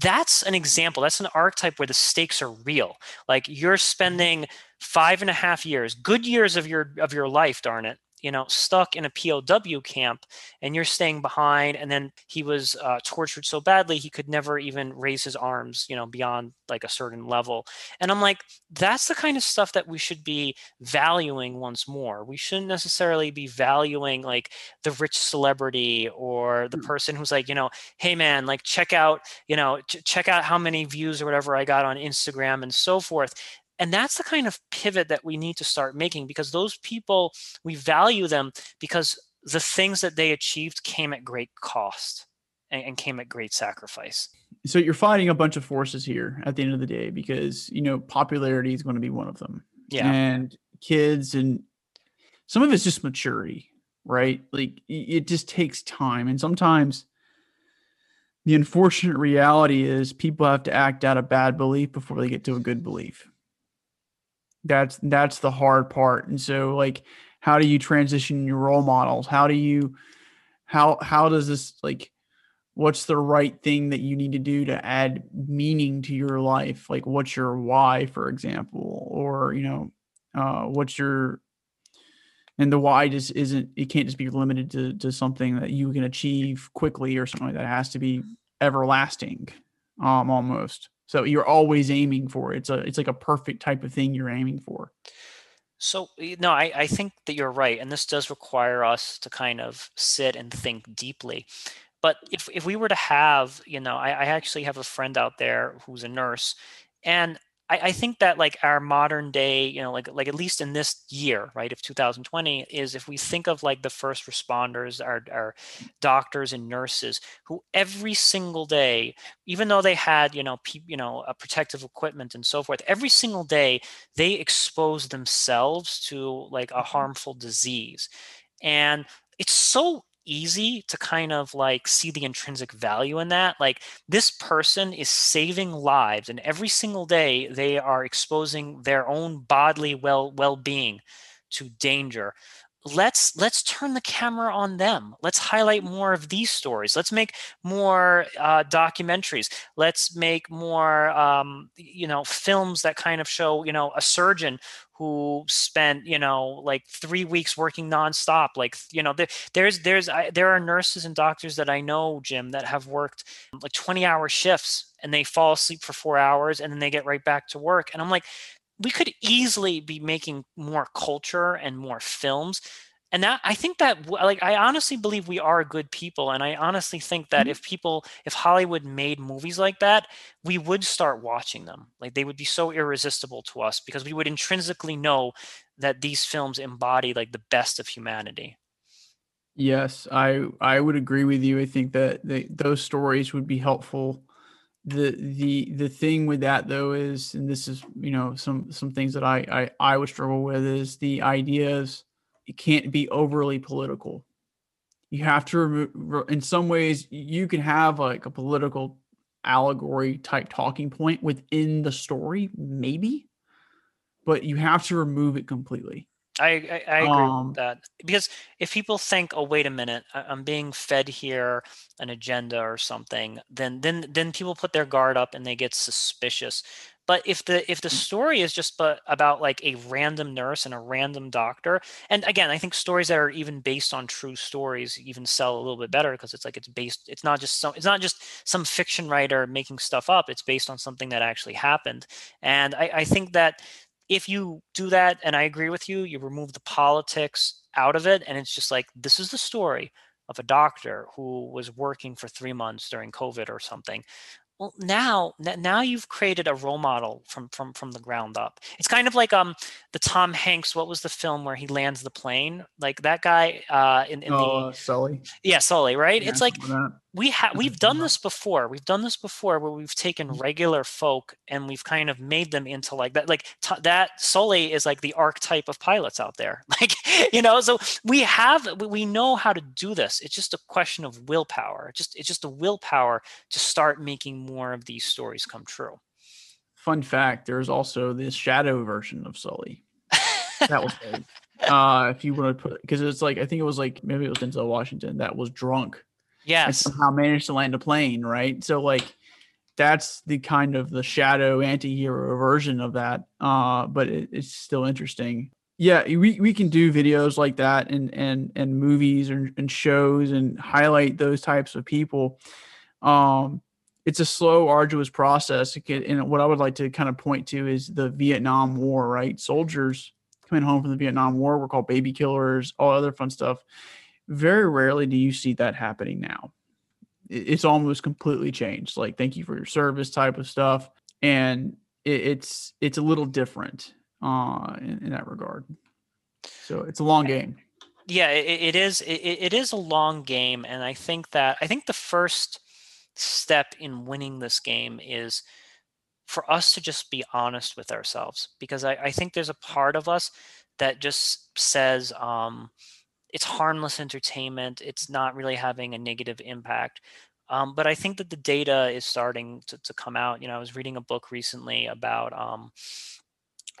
A: That's an example that's an archetype where the stakes are real. Like you're spending five and a half years good years of your of your life darn it you know, stuck in a POW camp and you're staying behind. And then he was uh, tortured so badly he could never even raise his arms, you know, beyond like a certain level. And I'm like, that's the kind of stuff that we should be valuing once more. We shouldn't necessarily be valuing like the rich celebrity or the hmm. person who's like, you know, hey man, like check out, you know, ch- check out how many views or whatever I got on Instagram and so forth and that's the kind of pivot that we need to start making because those people we value them because the things that they achieved came at great cost and, and, came at great sacrifice.
B: So you're fighting a bunch of forces here at the end of the day because you know popularity is going to be one of them.
A: Yeah.
B: And kids and some of it's just maturity right? Like it just takes time. And sometimes the unfortunate reality is people have to act out a bad belief before they get to a good belief that's that's the hard part. And so like how do you transition your role models? How do you how how does this like what's the right thing that you need to do to add meaning to your life? Like what's your why for example? Or you know uh what's your and the why just isn't it can't just be limited to to something that you can achieve quickly or something like that. It has to be everlasting um almost so you're always aiming for it. It's a it's like a perfect type of thing you're aiming for.
A: So no, I, I think that you're right, and this does require us to kind of sit and think deeply. But if if we were to have, you know, I, I actually have a friend out there who's a nurse, and I, I, think that like our modern day, you know, like like at least in this year, right, of 2020, is if we think of like the first responders, our our doctors and nurses, who every single day, even though they had you know pe- you know a protective equipment and so forth, every single day they expose themselves to like a mm-hmm. harmful disease, and it's so easy to kind of like see the intrinsic value in that. Like this person is saving lives, and every single day they are exposing their own bodily well well being to danger. Let's let's turn the camera on them. Let's highlight more of these stories. Let's make more uh, documentaries. Let's make more um, you know films that kind of show you know a surgeon who spent you know like three weeks working nonstop like you know there, there's there's I, there are nurses and doctors that i know jim that have worked like 20 hour shifts and they fall asleep for four hours and then they get right back to work and i'm like we could easily be making more culture and more films and that i think that like i honestly believe we are good people and i honestly think that mm-hmm. if people if hollywood made movies like that we would start watching them. Like they would be so irresistible to us because we would intrinsically know that these films embody like the best of humanity.
B: Yes i i would agree with you. I think that they, those stories would be helpful the the the thing with that though is and this is you know some some things that i i, I would struggle with is the ideas it can't be overly political. You have to remove, in some ways, you can have like a political allegory type talking point within the story, maybe, but you have to remove it completely.
A: I, I, I agree um, with that because if people think, oh, wait a minute, I'm being fed here an agenda or something, then then then people put their guard up and they get suspicious. But if the if the mm. story is just but about like a random nurse and a random doctor, and again, I think stories that are even based on true stories even sell a little bit better because it's like it's based. It's not just some. It's not just some fiction writer making stuff up. It's based on something that actually happened. And I, I think that if you do that, and I agree with you, you remove the politics out of it, and it's just like this is the story of a doctor who was working for three months during COVID or something. Well now now you've created a role model from from from the ground up. It's kind of like um the tom hanks what was the film where he lands the plane? Like that guy uh in, in
B: oh,
A: the
B: sully.
A: Yeah sully right? Yeah, it's like we have we've done this before. We've done this before where we've taken mm-hmm. regular folk and we've kind of made them into like that like t- that sully is like the archetype of pilots out there. [laughs] Like you know so we have we know how to do this. It's just a question of willpower. Just it's just a willpower to start making more of these stories come true.
B: Fun fact there's also this shadow version of sully. That was uh if you want to put because it's like i think it was like maybe it was denzel washington that was drunk
A: Yes.
B: somehow managed to land a plane, right? So like that's the kind of the shadow anti-hero version of that. Uh, but it, it's still interesting. Yeah, we, we can do videos like that and and and movies and, and shows and highlight those types of people. Um, it's a slow, arduous process. And what I would like to kind of point to is the Vietnam War, right? Soldiers coming home from the Vietnam War were called baby killers, all other fun stuff very rarely do you see that happening now. It's almost completely changed. Like thank you for your service type of stuff, and it's it's a little different uh, in, in that regard. So it's a long game.
A: Yeah, it, it is. It, it is a long game, and I think that I think the first step in winning this game is for us to just be honest with ourselves because I, I think there's a part of us that just says um, it's harmless entertainment. It's not really having a negative impact. Um, but I think that the data is starting to, to come out. You know, I was reading a book recently about, um,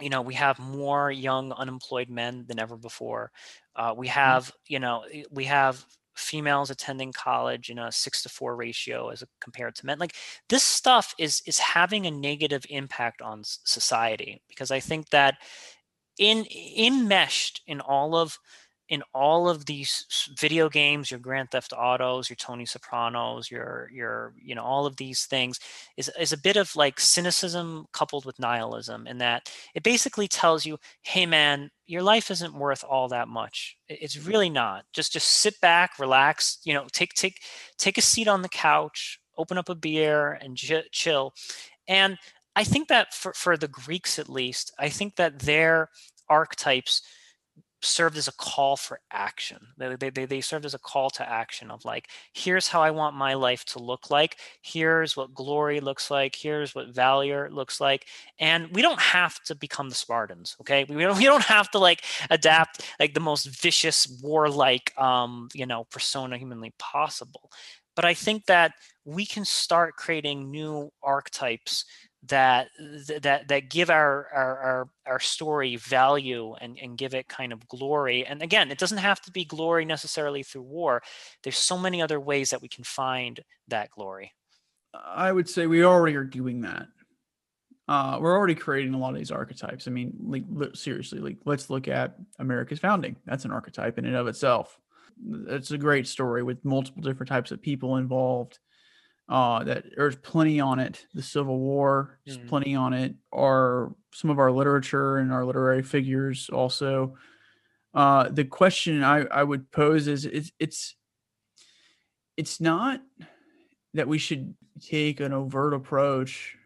A: you know, we have more young unemployed men than ever before. Uh, we mm-hmm. have, you know, eh, we have females attending college in a six to four ratio as compared to men. Like this stuff is is having a negative impact on society because I think that in enmeshed in all of in all of these video games, your Grand Theft Autos, your Tony Sopranos, your your you know all of these things is is a bit of like cynicism coupled with nihilism, in that it basically tells you, hey man, your life isn't worth all that much. It's really not. Just just sit back, relax, you know, take take take a seat on the couch, open up a beer, and j- chill. And I think that for, for the Greeks at least, I think that their archetypes served as a call for action. They, they, they served as a call to action of like, here's how I want my life to look like. Here's what glory looks like. Here's what valor looks like. And we don't have to become the Spartans, okay? We don't, [laughs] we don't have to like adapt like the most vicious warlike, um, you know, persona humanly possible. But I think that we can start creating new archetypes that that that give our our our, our story value and, and give it kind of glory. And again it doesn't have to be glory necessarily through war. There's so many other ways that we can find that glory.
B: I would say we already are doing that. Uh, we're already creating a lot of these archetypes. I mean like seriously like let's look at america's founding. That's an archetype in and of itself. It's a great story with multiple different types of people involved uh, that there's plenty on it. The Civil War, there's mm. plenty on it. Our some of our literature and our literary figures also. Uh, the question I, I would pose is it's it's it's not that we should take an overt approach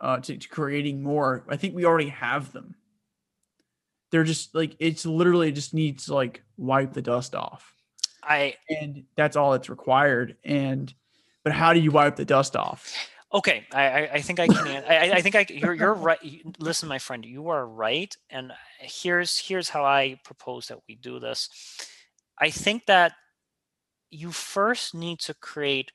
B: uh, to, to creating more. I think we already have them. They're just like it's literally just needs to like wipe the dust off.
A: I
B: and that's all it's required. And but how do you wipe the dust off?
A: Okay, I, I think I can. I, I think I you're you're right. Listen, my friend, you are right. And here's here's how I propose that we do this. I think that you first need to create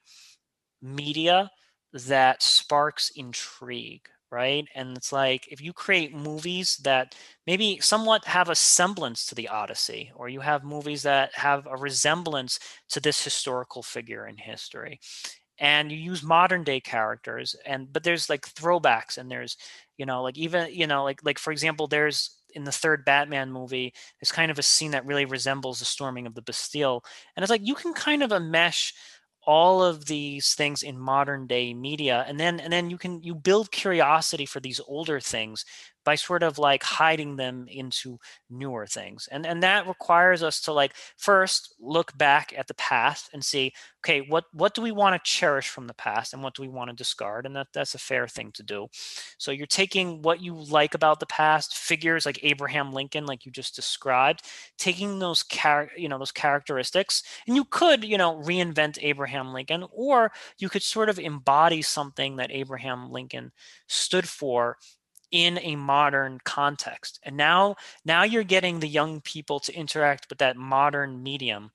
A: media that sparks intrigue right and it's like if you create movies that maybe somewhat have a semblance to the odyssey or you have movies that have a resemblance to this historical figure in history and you use modern day characters and but there's like throwbacks and there's you know like even you know like like for example there's in the third batman movie there's kind of a scene that really resembles the storming of the bastille and it's like you can kind of mesh all of these things in modern day media and then and then you can you build curiosity for these older things by sort of like hiding them into newer things and and that requires us to like first look back at the past and see okay what what do we want to cherish from the past and what do we want to discard? And that that's a fair thing to do. So you're taking what you like about the past figures like abraham lincoln like you just described taking those char- you know those characteristics and you could you know reinvent abraham lincoln or you could sort of embody something that abraham lincoln stood for in a modern context and now now you're getting the young people to interact with that modern medium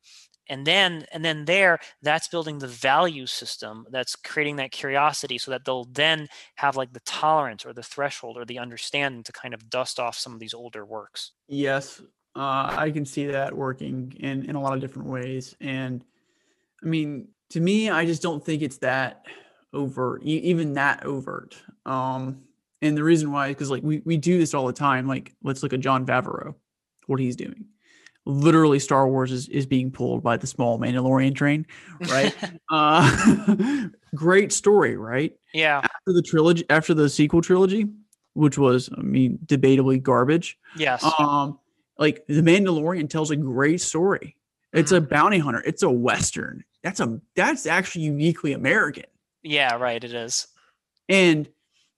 A: and then and then there that's building the value system that's creating that curiosity so that they'll then have like the tolerance or the threshold or the understanding to kind of dust off some of these older works.
B: Yes uh, i can see that working in in a lot of different ways and i mean to me i just don't think it's that overt even that overt um and the reason why is because like we, we do this all the time. Like let's look at john Favreau, what he's doing. Literally, Star Wars is, is being pulled by the small Mandalorian train, right? [laughs] uh, [laughs] great story, right?
A: Yeah.
B: After the trilogy, after the sequel trilogy, which was, I mean, debatably garbage.
A: Yes.
B: Um, like the Mandalorian tells a great story. It's mm-hmm. a bounty hunter. It's a western. That's a that's actually uniquely American.
A: Yeah, right. It is.
B: And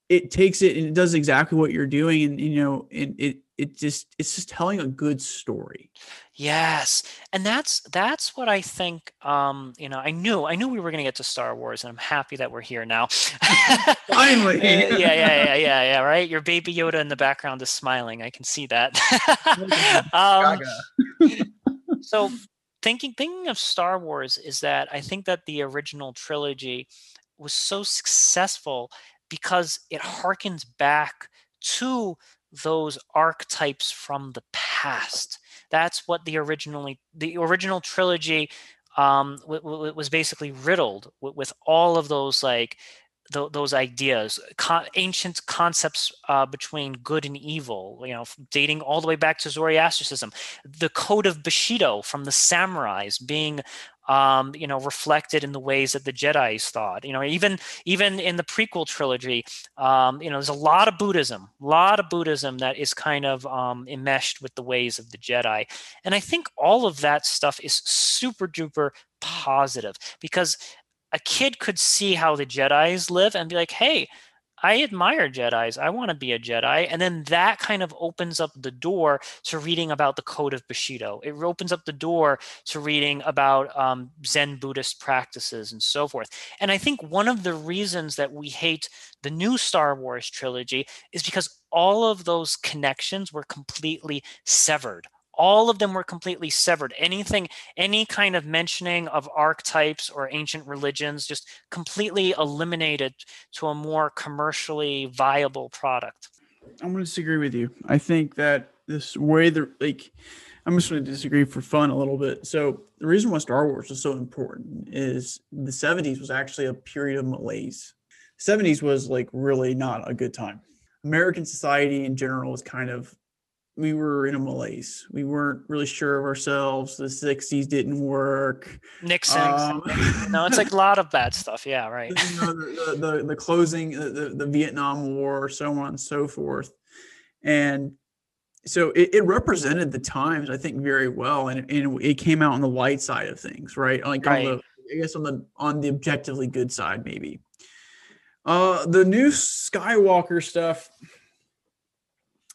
B: it takes it and it does exactly what you're doing and you know and it it just it's just telling a good story.
A: Yes and that's that's what i think um you know i knew i knew we were going to get to star wars and i'm happy that we're here now. [laughs]
B: Finally.
A: Yeah yeah yeah yeah yeah right? Your baby yoda in the background is smiling. I can see that. [laughs] [laughs] Um, so thinking thinking of star wars is that i think that the original trilogy was so successful because it harkens back to those archetypes from the past. That's what the originally the original trilogy um, w- w- was basically riddled with, with, all of those like th- those ideas, ancient concepts uh, between good and evil. You know, dating all the way back to Zoroastrianism, the code of Bushido from the samurais being um, you know, reflected in the ways that the Jedi's thought. You know, even even in the prequel trilogy, um, you know, there's a lot of Buddhism, a lot of Buddhism that is kind of um, enmeshed with the ways of the Jedi, and I think all of that stuff is super duper positive because a kid could see how the Jedi's live and be like, hey. I admire Jedi's. I want to be a Jedi. And then that kind of opens up the door to reading about the Code of Bushido. It opens up the door to reading about um, Zen Buddhist practices and so forth. And I think one of the reasons that we hate the new Star Wars trilogy is because all of those connections were completely severed all of them were completely severed. Anything any kind of mentioning of archetypes or ancient religions just completely eliminated to a more commercially viable product.
B: I'm going to disagree with you. I think that this way the like i'm just going to disagree for fun a little bit. So the reason why star wars is so important is the 70s was actually a period of malaise. 70s was like really not a good time. American society in general was kind of we were in a malaise. We weren't really sure of ourselves. The 60s didn't work.
A: Nixon. Um, [laughs] no, it's like a lot of bad stuff. Yeah, right.
B: You know, the, the, the, closing, the, the Vietnam War, so on and so forth. And so it, it, represented the times, I think, very well. And, and it came out on the light side of things, right? Like right. on the, I guess on the on the objectively good side, maybe. Uh, the new Skywalker stuff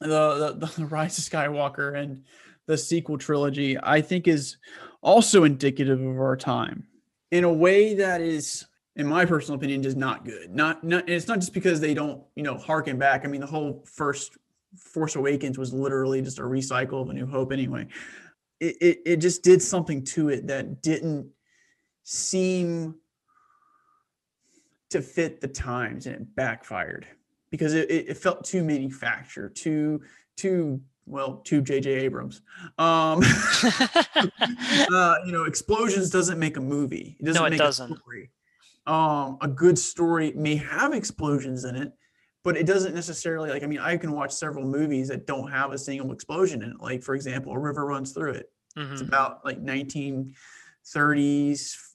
B: the, the, the [laughs] Rise of Skywalker and the sequel trilogy, I think is also indicative of our time in a way that is, in my personal opinion, just not good. Not, not, it's not just because they don't, you know, harken back. I mean, the whole first Force Awakens was literally just a recycle of A New Hope anyway. It, it, it just did something to it that didn't seem to fit the times and it backfired because it, it felt too manufactured, too too well, too J.J. Abrams. Um, [laughs] uh, you know, explosions doesn't make a movie.
A: It doesn't no, it make doesn't.
B: a story. Um, a good story may have explosions in it, but it doesn't necessarily like. I mean, I can watch several movies that don't have a single explosion in it. Like, for example, A River Runs Through It. Mm-hmm. It's about like 1930s,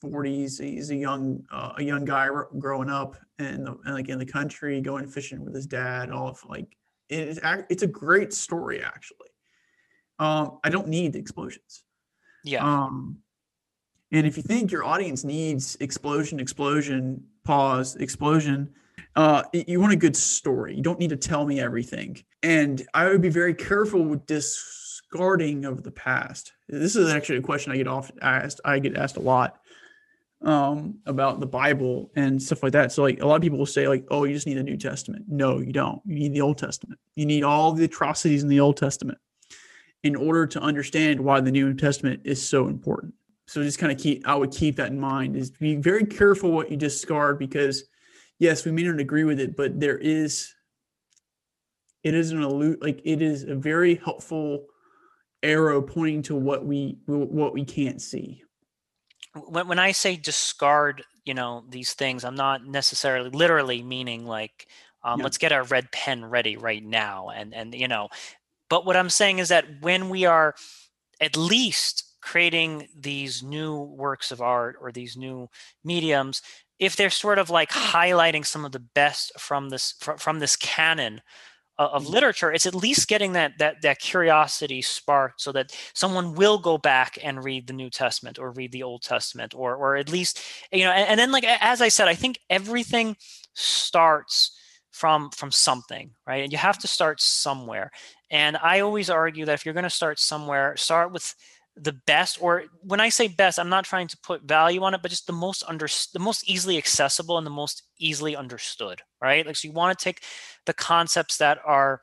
B: 40s he's a young uh, a young guy growing up in the like in the country going fishing with his dad all of like it's it's a great story actually. Um i don't need explosions.
A: Yeah.
B: Um and if you think your audience needs explosion explosion pause explosion uh you want a good story. You don't need to tell me everything. And i would be very careful with discarding of the past. This is actually a question I get often asked. I get asked a lot um, about the Bible and stuff like that. So like a lot of people will say like, oh, you just need the New Testament. No, you don't. You need the Old Testament. You need all the atrocities in the Old Testament in order to understand why the New Testament is so important. So just kind of keep I would keep that in mind is be very careful what you discard because yes, we may not agree with it, but there is it is an allude like it is a very helpful arrow pointing to what we what we can't see
A: when, when i say discard you know these things i'm not necessarily literally meaning like um, yeah. let's get our red pen ready right now and and you know but what i'm saying is that when we are at least creating these new works of art or these new mediums if they're sort of like highlighting some of the best from this from, from this canon of mm-hmm. literature it's at least getting that that that curiosity sparked so that someone will go back and read the new testament or read the old testament or or at least you know and, and then like as i said i think everything starts from from something right and you have to start somewhere and i always argue that if you're going to start somewhere start with the best or when i say best i'm not trying to put value on it but just the most under the most easily accessible and the most easily understood right? Like so you want to take the concepts that are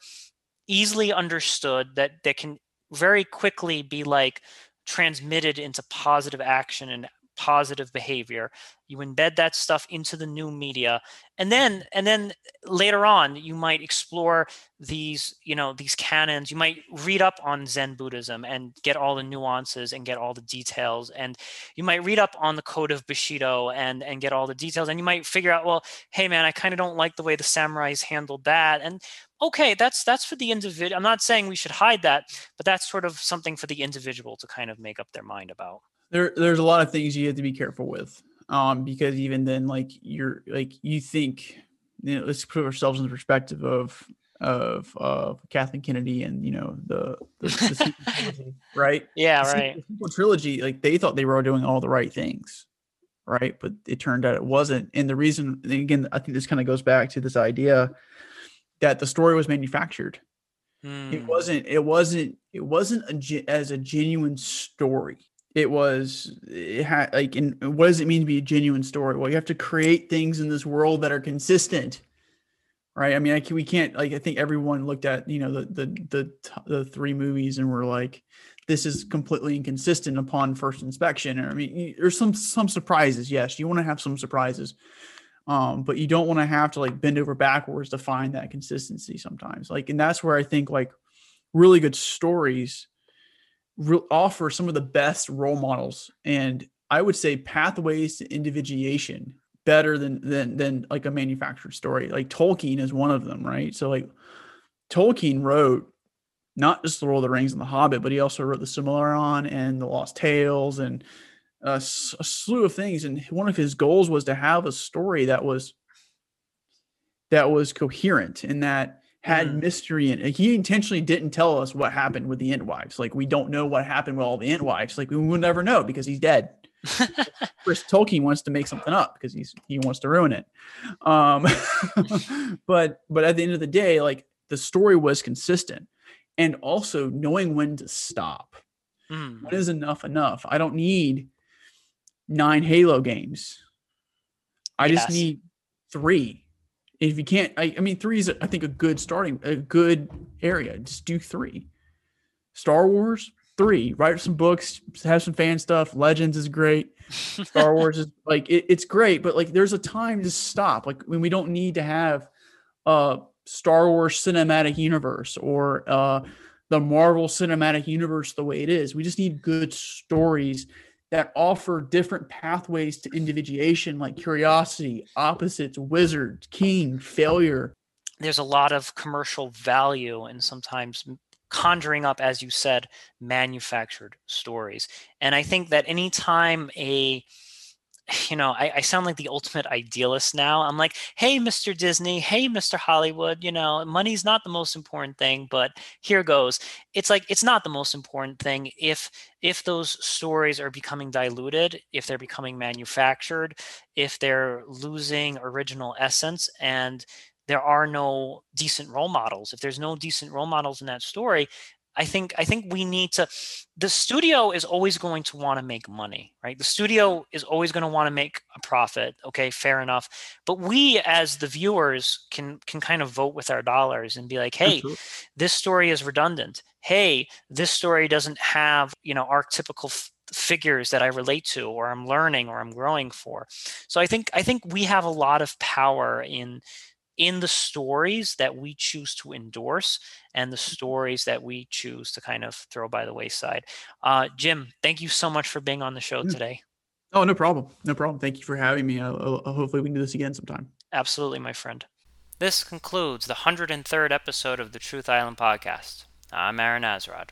A: easily understood that that can very quickly be like transmitted into positive action and positive behavior you embed that stuff into the new media. And then and then later on you might explore these you know these canons. You might read up on zen buddhism and get all the nuances and get all the details. And you might read up on the code of bushido and and get all the details. And you might figure out well hey man i kind of don't like the way the samurais handled that. And okay that's that's for the individual i'm not saying we should hide that but that's sort of something for the individual to kind of make up their mind about.
B: There there's a lot of things you have to be careful with um because even then like you're like you think you know let's put ourselves in the perspective of of of Kathleen Kennedy and you know the the, the [laughs] trilogy, right
A: yeah the right
B: sequel trilogy like they thought they were doing all the right things right? But it turned out it wasn't. And the reason, and again, I think this kind of goes back to this idea that the story was manufactured. It
A: Hmm.
B: wasn't. It wasn't. It wasn't a, as a genuine story. It was. It had like. And what does it mean to be a genuine story? Well, you have to create things in this world that are consistent, right? I mean, I can, we can't like. I think everyone looked at you know the the the the three movies and were like, this is completely inconsistent upon first inspection. I mean, there's some some surprises. Yes, you want to have some surprises, um, but you don't want to have to like bend over backwards to find that consistency sometimes. Like, and that's where I think like really good stories re- offer some of the best role models, and I would say pathways to individuation better than than than like a manufactured story. Like Tolkien is one of them, right? So like Tolkien wrote not just the Lord of the Rings and the Hobbit, but he also wrote the Silmarillion and the Lost Tales and a, slew of things. And one of his goals was to have a story that was that was coherent in that had
A: Mhm.
B: mystery in it. He intentionally didn't tell us what happened with the Entwives. Like we don't know what happened with all the Entwives. Like we will never know because he's dead. [laughs] Chris Tolkien wants to make something up because he's he wants to ruin it. Um, [laughs] but but at the end of the day, like the story was consistent, and also knowing when to stop.
A: Hmm.
B: When is enough enough? I don't need nine Halo games. I just need three. If you can't, I, I mean, three is I think a good starting, a good area. Just do three. Star Wars, three. Write some books, have some fan stuff. Legends is great. [laughs] Star Wars is like it, it's great, but like there's a time to stop. Like when we don't need to have uh Star Wars cinematic universe or uh the Marvel cinematic universe the way it is. We just need good stories that offer different pathways to individuation, like curiosity, opposites, wizard, king, failure.
A: there's a lot of commercial value and sometimes conjuring up as you said manufactured stories and i think that anytime a [sighs] you know I, I sound like the ultimate idealist now. I'm like hey mr disney. Hey mr hollywood. You know money's not the most important thing but here goes. It's like it's not the most important thing if if those stories are becoming diluted if they're becoming manufactured if they're losing original essence and there are no decent role models. If there's no decent role models in that story i think i think we need to the studio is always going to want to make money right? The studio is always going to want to make a profit okay fair enough. But we as the viewers can can kind of vote with our dollars and be like hey
B: Absolutely.
A: this story is redundant. Hey this story doesn't have you know archetypical f- figures that i relate to or i'm learning or i'm growing for. So i think i think we have a lot of power in in the stories that we choose to endorse and the stories that we choose to kind of throw by the wayside. Uh, Jim, thank you so much for being on the show
B: Yeah.
A: today.
B: Oh, no problem. No problem. Thank you for having me. Uh, uh, hopefully, we can do this again sometime.
A: Absolutely, my friend. This concludes the 103rd episode of the Truth Island podcast. I'm Aaron Azrod.